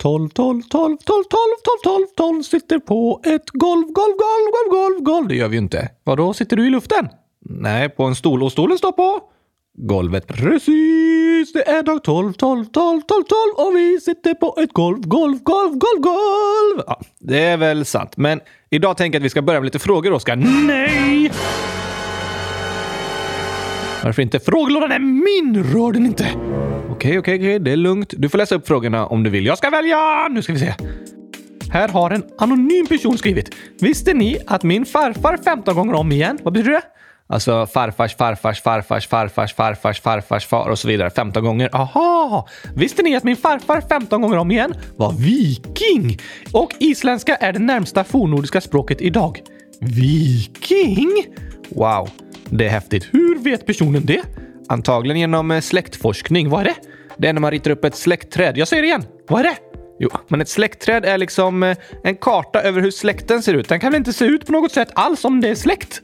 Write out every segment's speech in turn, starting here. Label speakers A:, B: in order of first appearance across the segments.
A: 12, 12, 12, 12, 12, 12, 12, 12 sitter på ett golv, golv, golv, golv, golv, golv. Det gör vi ju inte. Vadå, sitter du i luften? Nej, på en stol och stolen står på golvet. Precis, det är dag 12, 12, 12, 12, 12 och vi sitter på ett golv, golv, golv, golv, golv. Ja, det är väl sant, men idag tänker jag att vi ska börja med lite frågor, Oskar. Nej! Varför inte? Frågelådan är min! Rör den inte! Okej, okej, okej. Det är lugnt. Du får läsa upp frågorna om du vill. Jag ska välja! Nu ska vi se. Här har en anonym person skrivit. Visste ni att min farfar 15 gånger om igen? Vad betyder det? Alltså farfars farfars farfars farfars farfars farfars far och så vidare 15 gånger. Aha! Visste ni att min farfar 15 gånger om igen var viking? Och isländska är det närmsta fornnordiska språket idag. Viking? Wow, det är häftigt. Hur vet personen det? Antagligen genom eh, släktforskning. Vad är det? Det är när man ritar upp ett släktträd. Jag säger det igen. Vad är det? Jo, men ett släktträd är liksom eh, en karta över hur släkten ser ut. Den kan väl inte se ut på något sätt alls om det är släkt?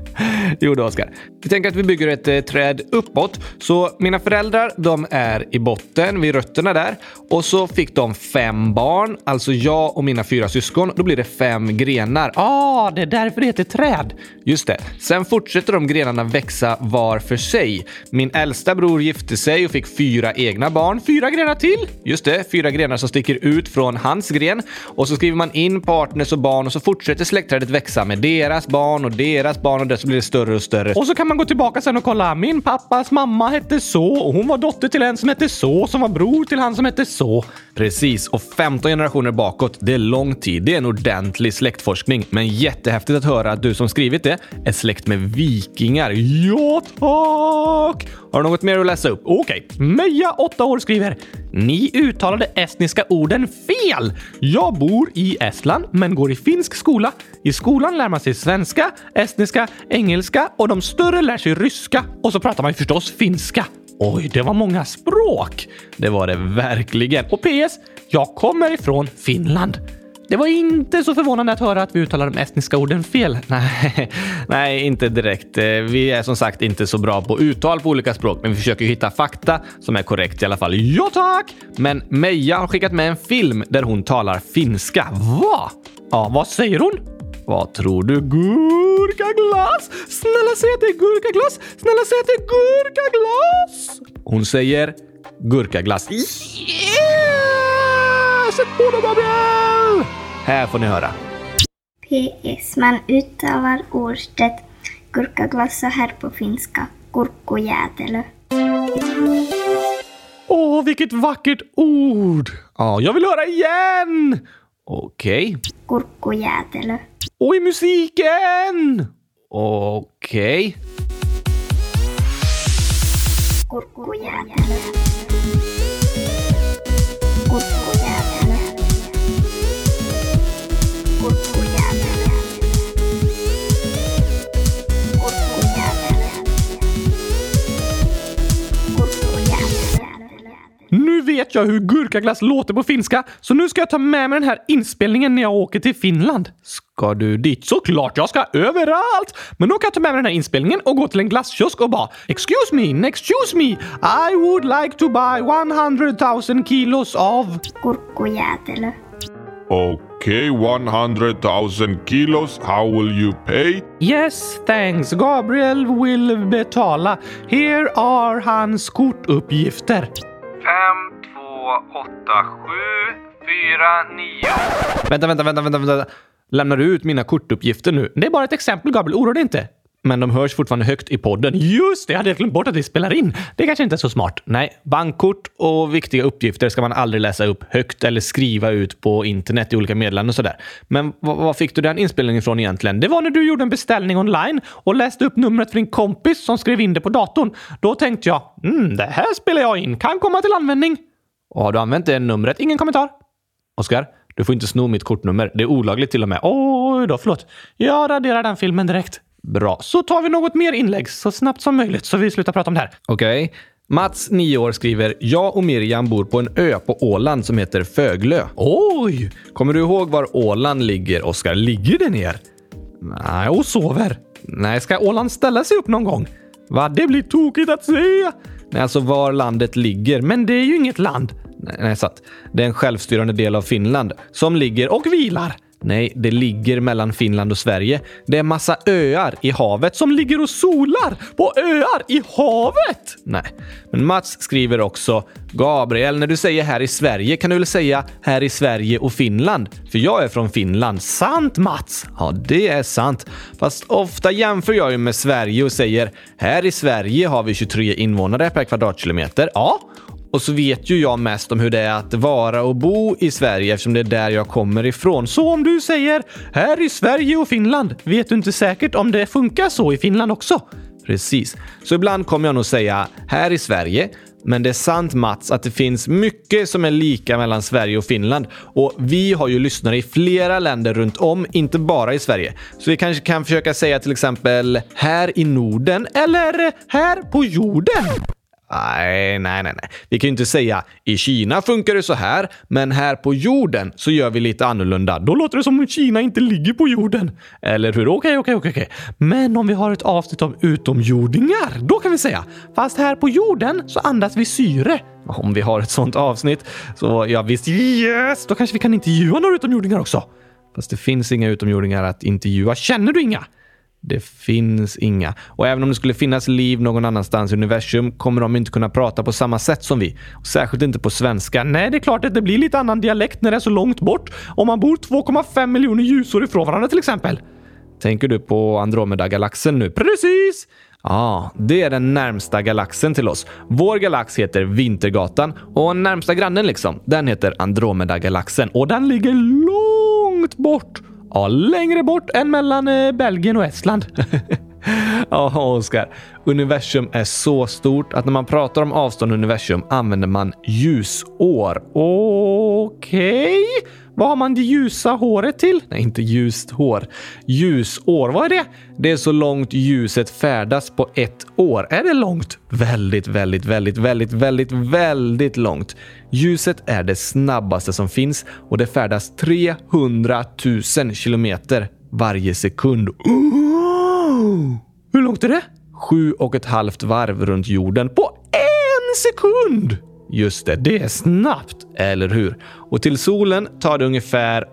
A: jo då, Oskar. Vi tänker att vi bygger ett eh, träd uppåt. Så mina föräldrar, de är i botten, vid rötterna där. Och så fick de fem barn, alltså jag och mina fyra syskon. Då blir det fem grenar. Ah, det är därför det heter träd. Just det. Sen fortsätter de grenarna växa var för sig. Min äldsta bror gifte sig och fick fyra egna barn. Fyra grenar till. Just det, fyra grenar som sticker ut från hans gren. Och så skriver man in partners och barn och så fortsätter släktträdet växa med deras barn och deras barn och det så blir det större och större. Och så kan man gå tillbaka sen och kolla. Min pappas mamma hette så och hon var dotter till en som hette så som var bror till han som hette så. Precis, och 15 generationer bakåt, det är lång tid. Det är en ordentlig släktforskning. Men jättehäftigt att höra att du som skrivit det är släkt med vikingar. Ja, tack! Har du något mer att läsa upp? Okej. Okay. Meja, 8 år, skriver ni uttalade estniska orden fel. Jag bor i Estland, men går i finsk skola. I skolan lär man sig svenska, estniska, engelska och de större lär sig ryska. Och så pratar man ju förstås finska. Oj, det var många språk. Det var det verkligen. Och PS, jag kommer ifrån Finland. Det var inte så förvånande att höra att vi uttalar de estniska orden fel. Nej, nej, inte direkt. Eh, vi är som sagt inte så bra på uttal på olika språk, men vi försöker hitta fakta som är korrekt i alla fall. Ja tack! Men Meja har skickat med en film där hon talar finska. Va? Ja, vad säger hon? Vad tror du? Gurkaglass? Snälla säg att det är gurkaglass! Snälla säg att det är gurkaglass! Hon säger gurkaglass. Sätt på dem, Gabriel! Här får ni höra.
B: PS. Man uttalar ordet gurkaglass så här på finska. Kurkkujäätelö.
A: Åh, vilket vackert ord! Ja, jag vill höra igen! Okej. Okay.
B: Kurkkujäätelö.
A: I musiken! Okej. Okay.
B: Kurkkujäätelö.
A: Nu vet jag hur gurkaglass låter på finska, så nu ska jag ta med mig den här inspelningen när jag åker till Finland. Ska du dit? Såklart, jag ska överallt! Men då kan jag ta med mig den här inspelningen och gå till en glasskiosk och bara “Excuse me, excuse me, I would like to buy 100 000 kilos av...”
B: Kurkkujäätelö.
C: Okay, 100 000 kilos. How will you pay?
A: Yes, thanks. Gabriel will betala. Here are hans kortuppgifter.
D: 5, 2, 8, 7, 4, 9.
A: Vänta, vänta, vänta, vänta, vänta. Lämnar du ut mina kortuppgifter nu? Det är bara ett exempel, Gabriel. Oroa dig inte. Men de hörs fortfarande högt i podden. Just det, jag hade glömt bort att vi spelar in. Det kanske inte är så smart. Nej, bankkort och viktiga uppgifter ska man aldrig läsa upp högt eller skriva ut på internet i olika meddelanden och sådär. Men var fick du den inspelningen ifrån egentligen? Det var när du gjorde en beställning online och läste upp numret för din kompis som skrev in det på datorn. Då tänkte jag, mm, det här spelar jag in, kan komma till användning. Och har du använt det numret? Ingen kommentar. Oskar, du får inte sno mitt kortnummer. Det är olagligt till och med. Oj då, förlåt. Jag raderar den filmen direkt. Bra. Så tar vi något mer inlägg så snabbt som möjligt så vi slutar prata om det här. Okej. Okay. Mats, 9 år, skriver “Jag och Miriam bor på en ö på Åland som heter Föglö”. Oj! Kommer du ihåg var Åland ligger, Oskar? Ligger det ner? Nej, och sover. Nej, ska Åland ställa sig upp någon gång? Va? Det blir tokigt att se! Nej, alltså var landet ligger. Men det är ju inget land. Nej, sant. Det är en självstyrande del av Finland som ligger och vilar. Nej, det ligger mellan Finland och Sverige. Det är massa öar i havet som ligger och solar på öar i havet! Nej, men Mats skriver också Gabriel, när du säger här i Sverige kan du väl säga här i Sverige och Finland? För jag är från Finland. Sant Mats? Ja, det är sant. Fast ofta jämför jag ju med Sverige och säger här i Sverige har vi 23 invånare per kvadratkilometer. Ja, och så vet ju jag mest om hur det är att vara och bo i Sverige eftersom det är där jag kommer ifrån. Så om du säger här i Sverige och Finland, vet du inte säkert om det funkar så i Finland också? Precis. Så ibland kommer jag nog säga här i Sverige, men det är sant Mats att det finns mycket som är lika mellan Sverige och Finland. Och vi har ju lyssnare i flera länder runt om, inte bara i Sverige. Så vi kanske kan försöka säga till exempel här i Norden eller här på jorden. Nej, nej, nej, nej. Vi kan ju inte säga i Kina funkar det så här, men här på jorden så gör vi lite annorlunda. Då låter det som om Kina inte ligger på jorden. Eller hur? Okej, okej, okej, okej. Men om vi har ett avsnitt om utomjordingar, då kan vi säga fast här på jorden så andas vi syre. Om vi har ett sånt avsnitt så ja, visst, yes, då kanske vi kan intervjua några utomjordingar också. Fast det finns inga utomjordingar att intervjua. Känner du inga? Det finns inga. Och även om det skulle finnas liv någon annanstans i universum kommer de inte kunna prata på samma sätt som vi. Särskilt inte på svenska. Nej, det är klart att det blir lite annan dialekt när det är så långt bort. Om man bor 2,5 miljoner ljusår ifrån varandra till exempel. Tänker du på Andromeda-galaxen nu? Precis! Ja, det är den närmsta galaxen till oss. Vår galax heter Vintergatan och närmsta grannen liksom, den heter Andromeda-galaxen och den ligger långt bort Ja, längre bort än mellan eh, Belgien och Estland. Ja, Oskar. Universum är så stort att när man pratar om avstånd i universum använder man ljusår. Okej? Okay. Vad har man det ljusa håret till? Nej, inte ljust hår. Ljusår, vad är det? Det är så långt ljuset färdas på ett år. Är det långt? Väldigt, väldigt, väldigt, väldigt, väldigt, väldigt långt. Ljuset är det snabbaste som finns och det färdas 300 000 kilometer varje sekund. Oh! Hur långt är det? Sju och ett halvt varv runt jorden på en sekund! Just det, det är snabbt, eller hur? Och till solen tar det ungefär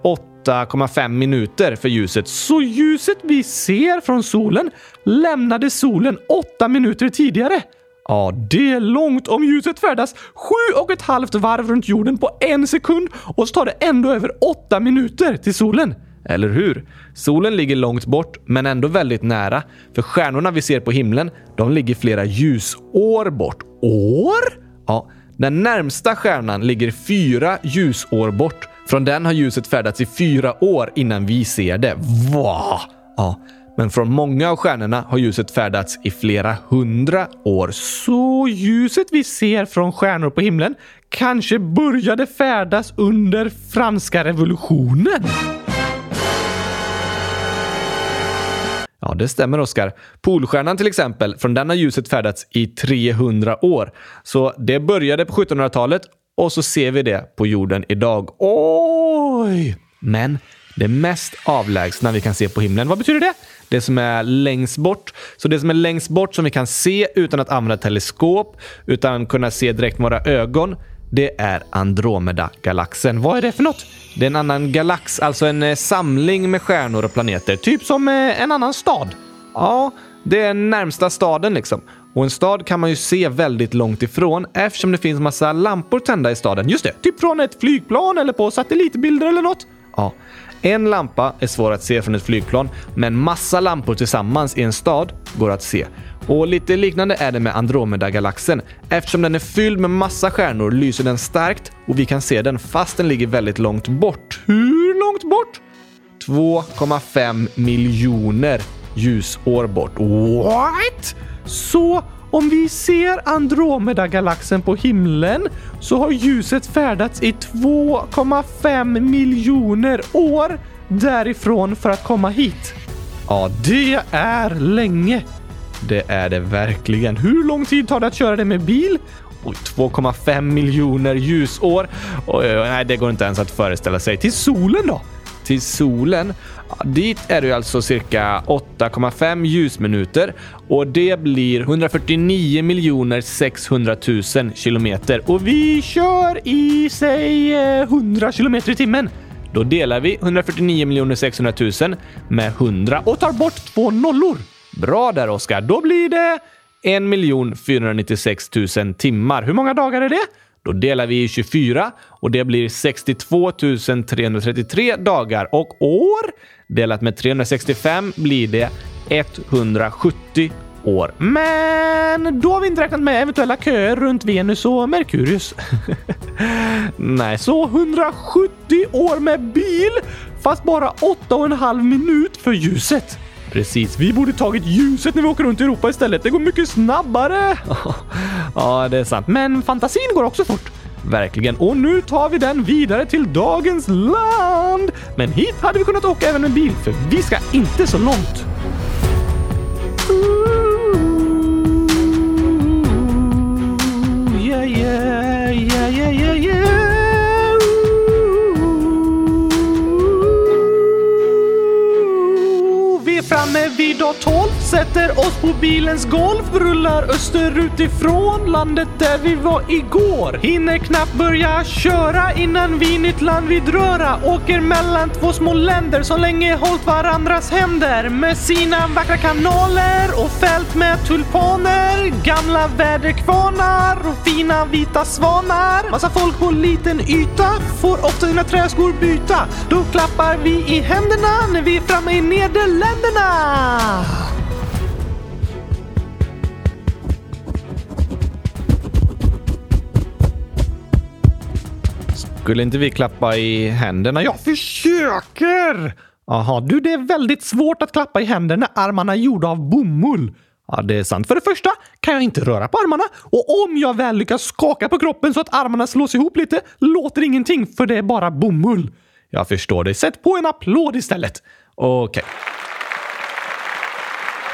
A: 8,5 minuter för ljuset. Så ljuset vi ser från solen lämnade solen 8 minuter tidigare. Ja, det är långt om ljuset färdas sju och ett halvt varv runt jorden på en sekund och så tar det ändå över 8 minuter till solen. Eller hur? Solen ligger långt bort, men ändå väldigt nära. För stjärnorna vi ser på himlen, de ligger flera ljusår bort. År? Ja, den närmsta stjärnan ligger fyra ljusår bort. Från den har ljuset färdats i fyra år innan vi ser det. Va? Ja, men från många av stjärnorna har ljuset färdats i flera hundra år. Så ljuset vi ser från stjärnor på himlen kanske började färdas under franska revolutionen? Ja, det stämmer Oskar. Polstjärnan till exempel, från den har ljuset färdats i 300 år. Så det började på 1700-talet och så ser vi det på jorden idag. Oj! Men det mest avlägsna vi kan se på himlen, vad betyder det? Det som är längst bort. Så det som är längst bort som vi kan se utan att använda teleskop, utan kunna se direkt med våra ögon, det är Andromeda-galaxen. Vad är det för något? Det är en annan galax, alltså en eh, samling med stjärnor och planeter. Typ som eh, en annan stad. Ja, det är närmsta staden liksom. Och en stad kan man ju se väldigt långt ifrån eftersom det finns massa lampor tända i staden. Just det, typ från ett flygplan eller på satellitbilder eller något. Ja, en lampa är svår att se från ett flygplan, men massa lampor tillsammans i en stad går att se. Och lite liknande är det med Andromeda-galaxen. Eftersom den är fylld med massa stjärnor lyser den starkt och vi kan se den fast den ligger väldigt långt bort. Hur långt bort? 2,5 miljoner ljusår bort. What? Så om vi ser Andromeda-galaxen på himlen så har ljuset färdats i 2,5 miljoner år därifrån för att komma hit. Ja, det är länge. Det är det verkligen. Hur lång tid tar det att köra det med bil? 2,5 miljoner ljusår. Oj, oj, nej, det går inte ens att föreställa sig. Till solen då? Till solen, dit är det alltså cirka 8,5 ljusminuter och det blir 149 600 000 kilometer. Och vi kör i, säg, eh, 100 kilometer i timmen. Då delar vi 149 600 000 med 100 och tar bort två nollor. Bra där, Oskar. Då blir det 1 496 000 timmar. Hur många dagar är det? Då delar vi i 24 och det blir 62 333 dagar och år delat med 365 blir det 170 år. Men då har vi inte räknat med eventuella köer runt Venus och Merkurius. Nej, så 170 år med bil fast bara 8,5 minut för ljuset. Precis, vi borde tagit ljuset när vi åker runt i Europa istället. Det går mycket snabbare. ja, det är sant. Men fantasin går också fort. Verkligen. Och nu tar vi den vidare till dagens land. Men hit hade vi kunnat åka även med bil, för vi ska inte så långt. Vi vid dag 12, sätter oss på bilens golv, rullar österut ifrån landet där vi var igår. Hinner knappt börja köra innan vi nytt land vid röra. Åker mellan två små länder som länge hållt varandras händer. Med sina vackra kanaler och fält med tulpaner. Gamla väderkvarnar och fina vita svanar. Massa folk på liten yta får ofta sina träskor byta. Då klappar vi i händerna när vi är framme i Nederländerna. Skulle inte vi klappa i händerna? Jag försöker! Jaha, du, det är väldigt svårt att klappa i händerna när armarna är gjorda av bomull. Ja, det är sant. För det första kan jag inte röra på armarna och om jag väl lyckas skaka på kroppen så att armarna slås ihop lite låter ingenting för det är bara bomull. Jag förstår dig. Sätt på en applåd istället. Okej.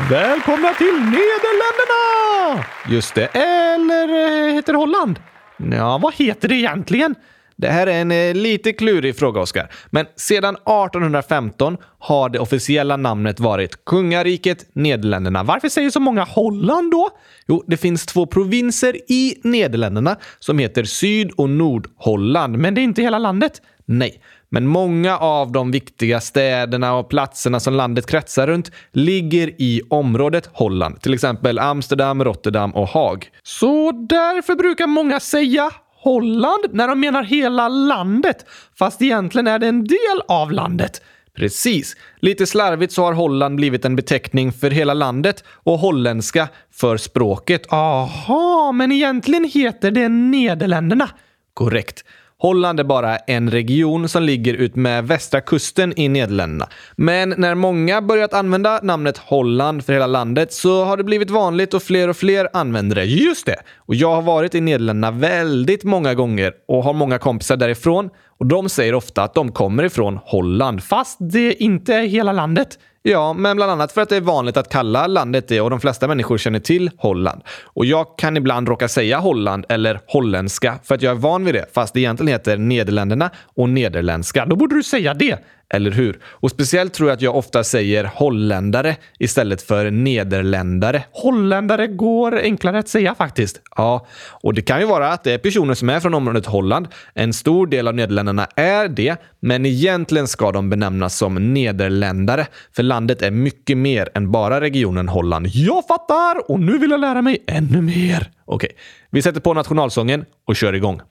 A: Välkomna till Nederländerna! Just det. Eller eh, heter det Holland? Ja, vad heter det egentligen? Det här är en eh, lite klurig fråga, Oskar. Men sedan 1815 har det officiella namnet varit Kungariket Nederländerna. Varför säger så många Holland då? Jo, det finns två provinser i Nederländerna som heter Syd och Nordholland, men det är inte hela landet. Nej, men många av de viktiga städerna och platserna som landet kretsar runt ligger i området Holland, till exempel Amsterdam, Rotterdam och Haag. Så därför brukar många säga Holland när de menar hela landet, fast egentligen är det en del av landet. Precis. Lite slarvigt så har Holland blivit en beteckning för hela landet och holländska för språket. Aha, men egentligen heter det Nederländerna. Korrekt. Holland är bara en region som ligger ut med västra kusten i Nederländerna. Men när många börjat använda namnet Holland för hela landet så har det blivit vanligt och fler och fler använder det. Just det! Och jag har varit i Nederländerna väldigt många gånger och har många kompisar därifrån och de säger ofta att de kommer ifrån Holland, fast det inte är hela landet. Ja, men bland annat för att det är vanligt att kalla landet det och de flesta människor känner till Holland. Och jag kan ibland råka säga Holland eller holländska för att jag är van vid det, fast det egentligen heter Nederländerna och nederländska. Då borde du säga det, eller hur? Och speciellt tror jag att jag ofta säger holländare istället för nederländare. Holländare går enklare att säga faktiskt. Ja, och det kan ju vara att det är personer som är från området Holland. En stor del av Nederländerna är det, men egentligen ska de benämnas som nederländare, för landet är mycket mer än bara regionen Holland. Jag fattar! Och nu vill jag lära mig ännu mer. Okej, vi sätter på nationalsången och kör igång.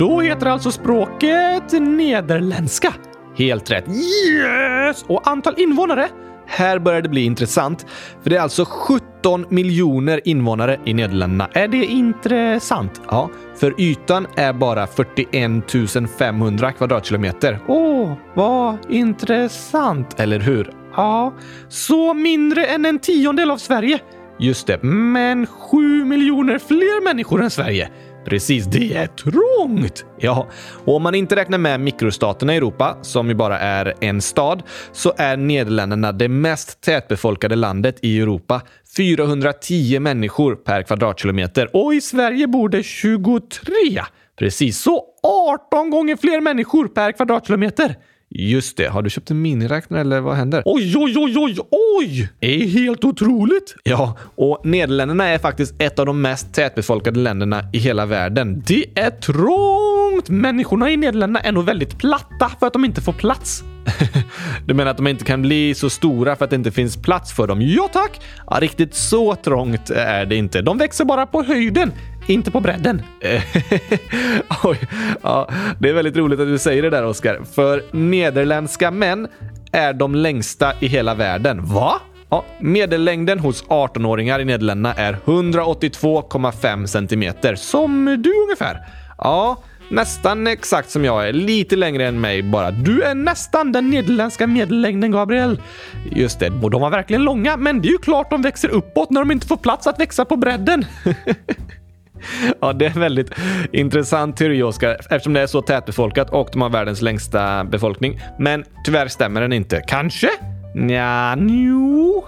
A: Då heter alltså språket nederländska. Helt rätt. Yes! Och antal invånare? Här börjar det bli intressant, för det är alltså 17 miljoner invånare i Nederländerna. Är det intressant? Ja, för ytan är bara 41 500 kvadratkilometer. Åh, vad intressant, eller hur? Ja, så mindre än en tiondel av Sverige. Just det, men 7 miljoner fler människor än Sverige. Precis, det är trångt! Ja, och om man inte räknar med mikrostaterna i Europa, som ju bara är en stad, så är Nederländerna det mest tätbefolkade landet i Europa. 410 människor per kvadratkilometer och i Sverige bor det 23. Precis, så 18 gånger fler människor per kvadratkilometer. Just det. Har du köpt en miniräknare eller vad händer? Oj, oj, oj, oj, oj! Det är helt otroligt! Ja, och Nederländerna är faktiskt ett av de mest tätbefolkade länderna i hela världen. Det är trångt! Människorna i Nederländerna är nog väldigt platta för att de inte får plats. Du menar att de inte kan bli så stora för att det inte finns plats för dem? Ja tack! Ja, riktigt så trångt är det inte. De växer bara på höjden, inte på bredden. Oj, ja, det är väldigt roligt att du säger det där Oskar, för nederländska män är de längsta i hela världen. Va? Ja, medellängden hos 18-åringar i Nederländerna är 182,5 centimeter, som du ungefär. Ja, nästan exakt som jag är. Lite längre än mig bara. Du är nästan den nederländska medellängden, Gabriel. Just det, och de var verkligen långa, men det är ju klart de växer uppåt när de inte får plats att växa på bredden. Ja, det är en väldigt intressant teori, Oskar, eftersom det är så tätbefolkat och de har världens längsta befolkning. Men tyvärr stämmer den inte. Kanske? Nja, njo...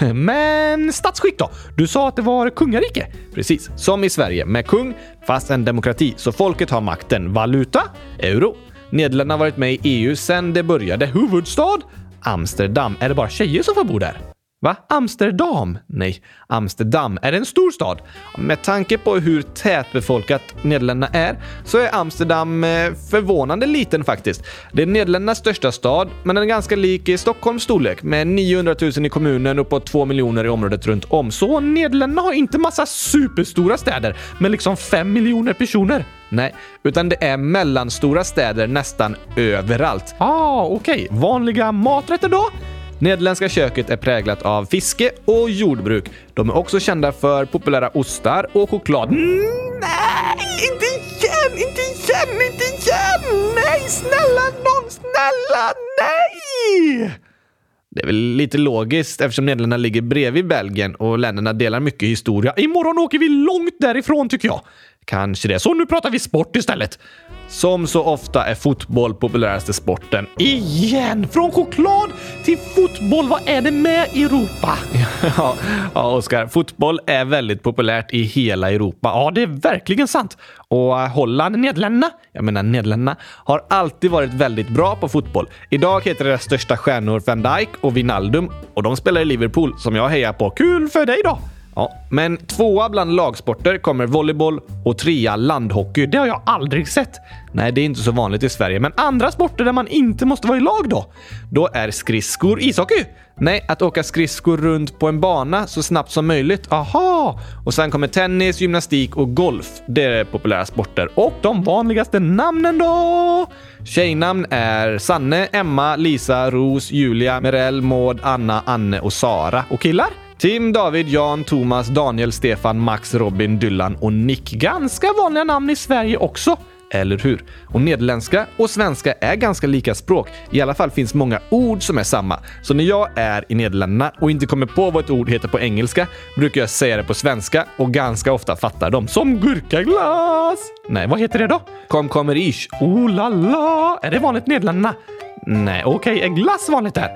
A: Men statsskick då? Du sa att det var kungarike? Precis, som i Sverige med kung, fast en demokrati, så folket har makten. Valuta? Euro. Nederländerna har varit med i EU sedan det började. Huvudstad? Amsterdam. Är det bara tjejer som får bo där? Va? Amsterdam? Nej, Amsterdam är en stor stad. Med tanke på hur tätbefolkat Nederländerna är så är Amsterdam eh, förvånande liten faktiskt. Det är Nederländernas största stad, men den är ganska lik i Stockholms storlek med 900 000 i kommunen och på 2 miljoner i området runt om. Så Nederländerna har inte massa superstora städer med liksom 5 miljoner personer. Nej, utan det är mellanstora städer nästan överallt. Ah, okej. Okay. Vanliga maträtter då? Nederländska köket är präglat av fiske och jordbruk. De är också kända för populära ostar och choklad. Mm, nej, inte igen, inte igen, inte igen! Nej, snälla någon, snälla, nej! Det är väl lite logiskt eftersom Nederländerna ligger bredvid Belgien och länderna delar mycket historia. Imorgon åker vi långt därifrån tycker jag. Kanske det. Så nu pratar vi sport istället. Som så ofta är fotboll populäraste sporten. Igen! Från choklad till fotboll. Vad är det med Europa? ja, ja Oskar. Fotboll är väldigt populärt i hela Europa. Ja, det är verkligen sant. Och eh, Holland, Nederländerna, jag menar Nederländerna, har alltid varit väldigt bra på fotboll. Idag heter deras största stjärnor van Dijk och Wijnaldum och de spelar i Liverpool som jag hejar på. Kul för dig då! Ja, men tvåa bland lagsporter kommer volleyboll och trea landhockey. Det har jag aldrig sett. Nej, det är inte så vanligt i Sverige. Men andra sporter där man inte måste vara i lag då? Då är skridskor ishockey. Nej, att åka skridskor runt på en bana så snabbt som möjligt. Aha! Och sen kommer tennis, gymnastik och golf. Det är populära sporter. Och de vanligaste namnen då? Tjejnamn är Sanne, Emma, Lisa, Ros, Julia, Merell, Maud, Anna, Anne och Sara. Och killar? Tim, David, Jan, Thomas, Daniel, Stefan, Max, Robin, Dylan och Nick. Ganska vanliga namn i Sverige också. Eller hur? Och nederländska och svenska är ganska lika språk. I alla fall finns många ord som är samma. Så när jag är i Nederländerna och inte kommer på vad ett ord heter på engelska brukar jag säga det på svenska och ganska ofta fattar de. Som gurkaglass! Nej, vad heter det då? Kom kommer ish. Oh la la! Är det vanligt i Nederländerna? Nej, okej. Okay. Är glass vanligt där?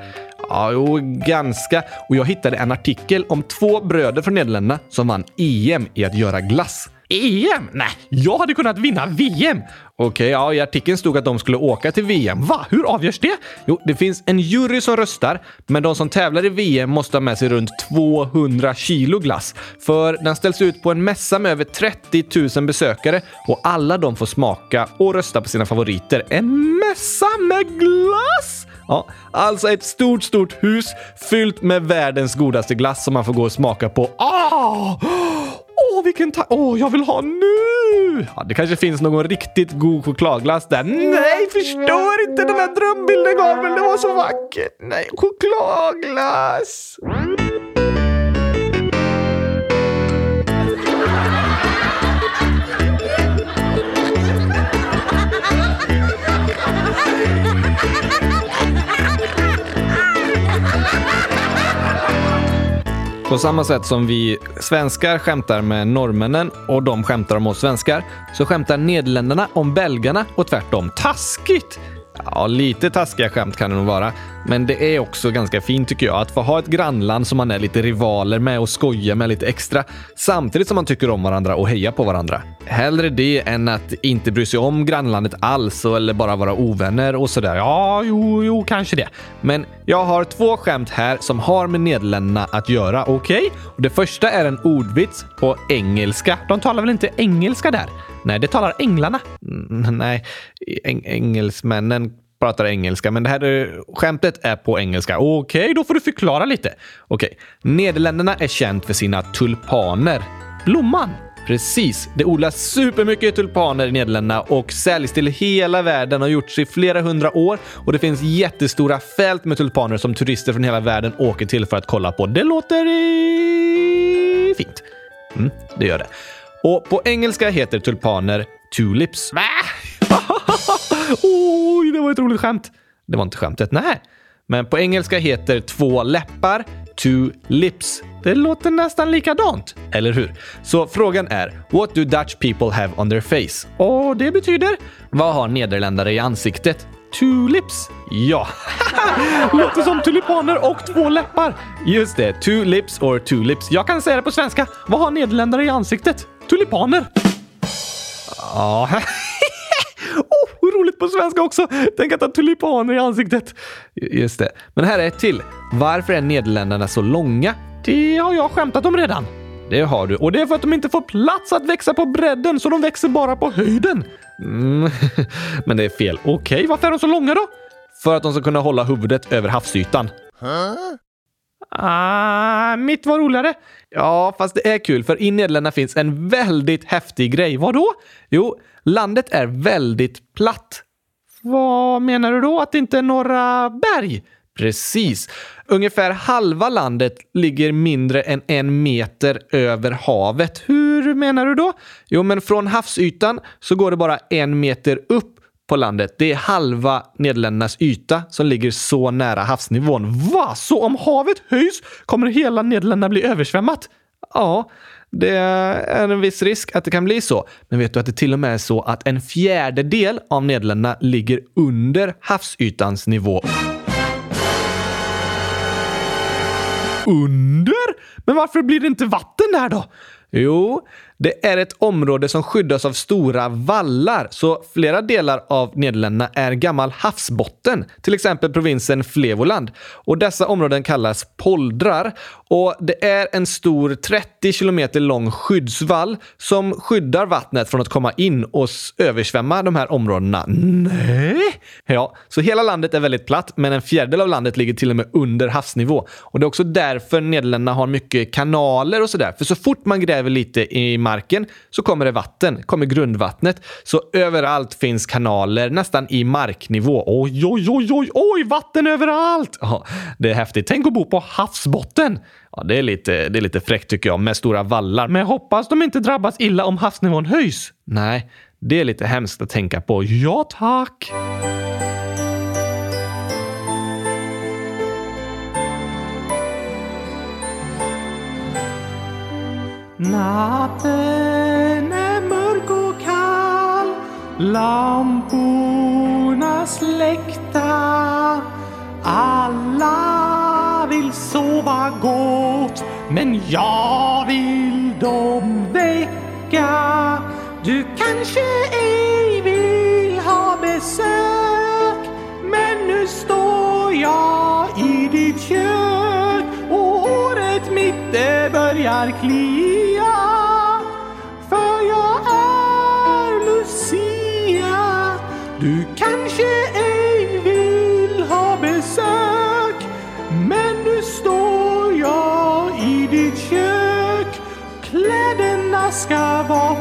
A: Ja, jo, ganska. Och jag hittade en artikel om två bröder från Nederländerna som vann EM i att göra glass. EM? Nej, jag hade kunnat vinna VM! Okej, okay, ja, i artikeln stod att de skulle åka till VM. Va? Hur avgörs det? Jo, det finns en jury som röstar, men de som tävlar i VM måste ha med sig runt 200 kilo glass. För den ställs ut på en mässa med över 30 000 besökare och alla de får smaka och rösta på sina favoriter. En med glass! Ja, alltså ett stort, stort hus fyllt med världens godaste glass som man får gå och smaka på. Ah! Åh, vilken ta- Åh, jag vill ha nu! Ja, det kanske finns någon riktigt god chokladglass där. Nej, förstår inte den här drömbilden Gabriel. Det var så vackert. Nej, chokladglass! På samma sätt som vi svenskar skämtar med norrmännen och de skämtar om oss svenskar, så skämtar Nederländerna om belgarna och tvärtom. Taskigt! Ja, lite taskiga skämt kan det nog vara. Men det är också ganska fint tycker jag att få ha ett grannland som man är lite rivaler med och skoja med lite extra. Samtidigt som man tycker om varandra och hejar på varandra. Hellre det än att inte bry sig om grannlandet alls eller bara vara ovänner och sådär. Ja, jo, jo, kanske det. Men jag har två skämt här som har med Nederländerna att göra, okej? Okay? Det första är en ordvits på engelska. De talar väl inte engelska där? Nej, det talar änglarna. Mm, nej, eng engelsmännen pratar engelska, men det här skämtet är på engelska. Okej, okay, då får du förklara lite. Okej, okay. Nederländerna är känt för sina tulpaner. Blomman. Precis. Det odlas supermycket tulpaner i Nederländerna och säljs till hela världen och har gjorts i flera hundra år. Och det finns jättestora fält med tulpaner som turister från hela världen åker till för att kolla på. Det låter fint. Mm, det gör det. Och på engelska heter tulpaner tulips. Va? Oj, det var ett roligt skämt. Det var inte skämtet, nej. Men på engelska heter två läppar two lips. Det låter nästan likadant, eller hur? Så frågan är, what do Dutch people have on their face? Och det betyder, vad har nederländare i ansiktet? Tulips? Ja. Låter som tulipaner och två läppar. Just det, two lips or tulips. Jag kan säga det på svenska. Vad har nederländare i ansiktet? Tulipaner. Ja. på svenska också! Tänk att ha tulipaner i ansiktet. Just det. Men här är ett till. Varför är Nederländerna så långa? Det har jag skämtat om redan. Det har du. Och det är för att de inte får plats att växa på bredden, så de växer bara på höjden. Mm. Men det är fel. Okej, okay, varför är de så långa då? För att de ska kunna hålla huvudet över havsytan. Huh? Ah, mitt var roligare. Ja, fast det är kul för i Nederländerna finns en väldigt häftig grej. Vad då? Jo, landet är väldigt platt. Vad menar du då? Att det inte är några berg? Precis. Ungefär halva landet ligger mindre än en meter över havet. Hur menar du då? Jo, men från havsytan så går det bara en meter upp på landet. Det är halva Nederländernas yta som ligger så nära havsnivån. Va? Så om havet höjs kommer hela Nederländerna bli översvämmat? Ja, det är en viss risk att det kan bli så. Men vet du att det till och med är så att en fjärdedel av Nederländerna ligger under havsytans nivå? Under? Men varför blir det inte vatten där då? Jo, det är ett område som skyddas av stora vallar, så flera delar av Nederländerna är gammal havsbotten, till exempel provinsen Flevoland. Och dessa områden kallas poldrar och det är en stor 30 kilometer lång skyddsvall som skyddar vattnet från att komma in och översvämma de här områdena. Nej? Ja, så hela landet är väldigt platt, men en fjärdedel av landet ligger till och med under havsnivå. Och det är också därför Nederländerna har mycket kanaler och sådär. För så fort man gräver lite i marken så kommer det vatten, kommer grundvattnet. Så överallt finns kanaler, nästan i marknivå. Oj, oj, oj, oj, oj, vatten överallt! Ja, det är häftigt. Tänk att bo på havsbotten. Ja, det är, lite, det är lite fräckt tycker jag, med stora vallar. Men jag hoppas de inte drabbas illa om havsnivån höjs. Nej, det är lite hemskt att tänka på. Ja, tack! Natten är mörk och kall Lamporna släckta Alla vill sova gott men jag vill dem väcka. Du kanske ej vill ha besök Men nu står jag i ditt kök och håret mitt det börjar klia.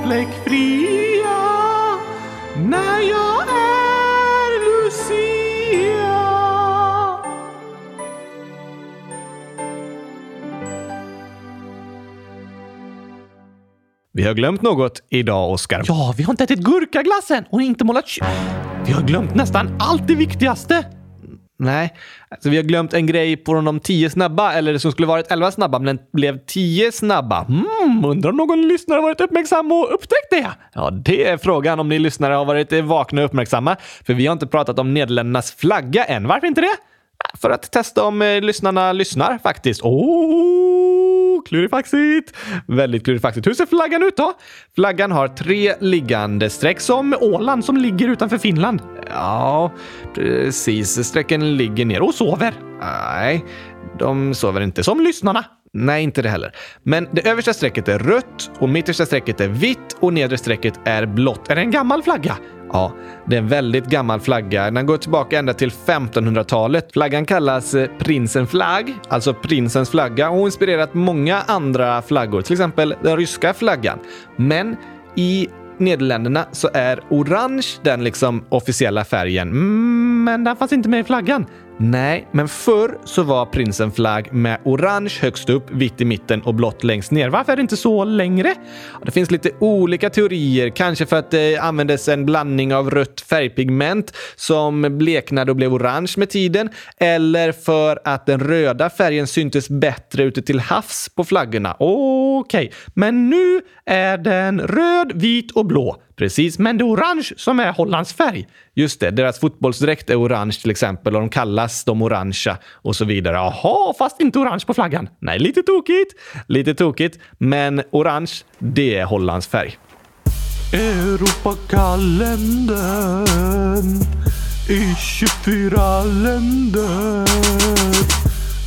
A: Fläckfria när jag är Lucia Vi har glömt något idag, Oskar. Ja, vi har inte ätit gurkaglassen och inte målat vi har glömt nästan allt det viktigaste. Nej, alltså vi har glömt en grej på de tio snabba, eller det som skulle varit elva snabba, men den blev tio snabba. Hmm, undrar om någon lyssnare varit uppmärksam och upptäckt det? Ja, det är frågan om ni lyssnare har varit vakna och uppmärksamma, för vi har inte pratat om Nederländernas flagga än. Varför inte det? För att testa om eh, lyssnarna lyssnar faktiskt. Oh, klurifaxigt! Väldigt klurifaxigt. Hur ser flaggan ut då? Flaggan har tre liggande streck som Åland som ligger utanför Finland. Ja, precis. Strecken ligger ner och sover. Nej, de sover inte som lyssnarna. Nej, inte det heller. Men det översta strecket är rött och mittersta strecket är vitt och nedre strecket är blått. Är det en gammal flagga? Ja, det är en väldigt gammal flagga. Den går tillbaka ända till 1500-talet. Flaggan kallas eh, prinsen Prinsenflagg, alltså prinsens flagga och har inspirerat många andra flaggor, till exempel den ryska flaggan. Men i Nederländerna så är orange den liksom officiella färgen. Mm, men den fanns inte med i flaggan. Nej, men förr så var prinsen flagg med orange högst upp, vitt i mitten och blått längst ner. Varför är det inte så längre? Det finns lite olika teorier, kanske för att det användes en blandning av rött färgpigment som bleknade och blev orange med tiden, eller för att den röda färgen syntes bättre ute till havs på flaggorna. Okej, okay. men nu är den röd, vit och blå. Precis, men det är orange som är Hollands färg. Just det, deras fotbollsdräkt är orange till exempel och de kallas de orangea och så vidare. Jaha, fast inte orange på flaggan. Nej, lite tokigt. Lite tokigt, men orange, det är Hollands färg.
E: Europakalendern i 24 länder.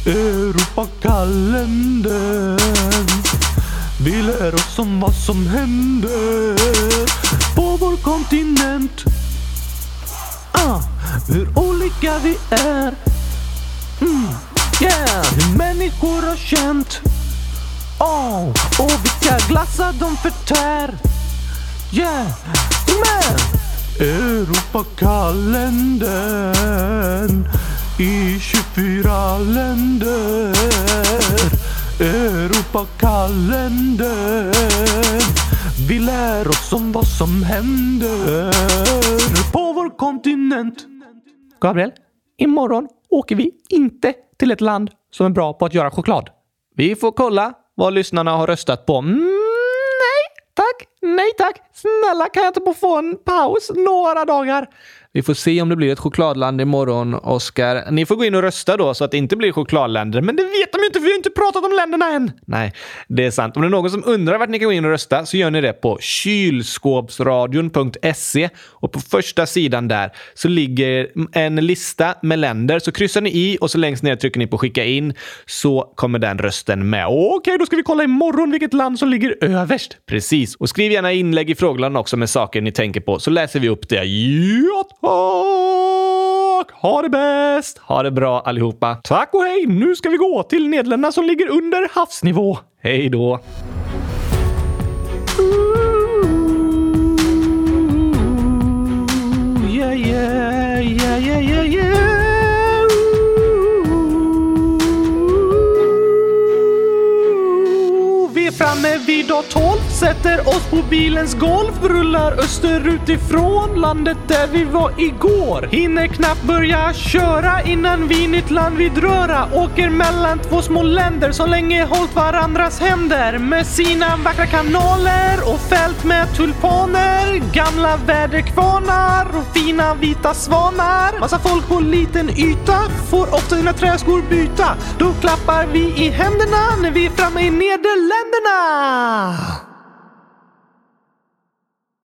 E: Europakalendern vi lär oss om vad som händer på vår kontinent. Uh, hur olika vi är. Mm, yeah, hur människor har känt. Oh, och vilka glassar de förtär. Yeah, men Europakalendern i 24 länder. Europakalendern. Vi lär oss om vad som händer på vår kontinent.
F: Gabriel, imorgon åker vi inte till ett land som är bra på att göra choklad.
A: Vi får kolla vad lyssnarna har röstat på. Mm,
F: nej, tack. Nej, tack. Snälla, kan jag inte få en paus några dagar?
A: Vi får se om det blir ett chokladland imorgon, Oskar. Ni får gå in och rösta då så att det inte blir chokladländer.
F: Men det vet de ju inte, för vi har inte pratat om länderna än.
A: Nej, det är sant. Om det är någon som undrar vart ni kan gå in och rösta så gör ni det på kylskåpsradion.se och på första sidan där så ligger en lista med länder. Så kryssar ni i och så längst ner trycker ni på skicka in så kommer den rösten med.
F: Okej, då ska vi kolla imorgon vilket land som ligger överst.
A: Precis. Och skriv gärna inlägg i frågorna också med saker ni tänker på så läser vi upp det. Ja, och Ha det bäst! Ha det bra allihopa.
F: Tack och hej! Nu ska vi gå till Nederländerna som ligger under havsnivå.
A: Hej då!
F: Vi är yeah, yeah, yeah. framme vid dag 12, sätter oss på bilens golv, rullar österut ifrån landet där vi var igår. Hinner knappt börja köra innan vi nytt land vid röra. Åker mellan två små länder som länge hållt varandras händer med sina vackra kanaler och fält med tulpaner, gamla väderkvarnar och fina vita svanar. Massa folk på liten yta får ofta sina träskor byta. Då klappar vi i händerna när vi är framme i Nederländerna.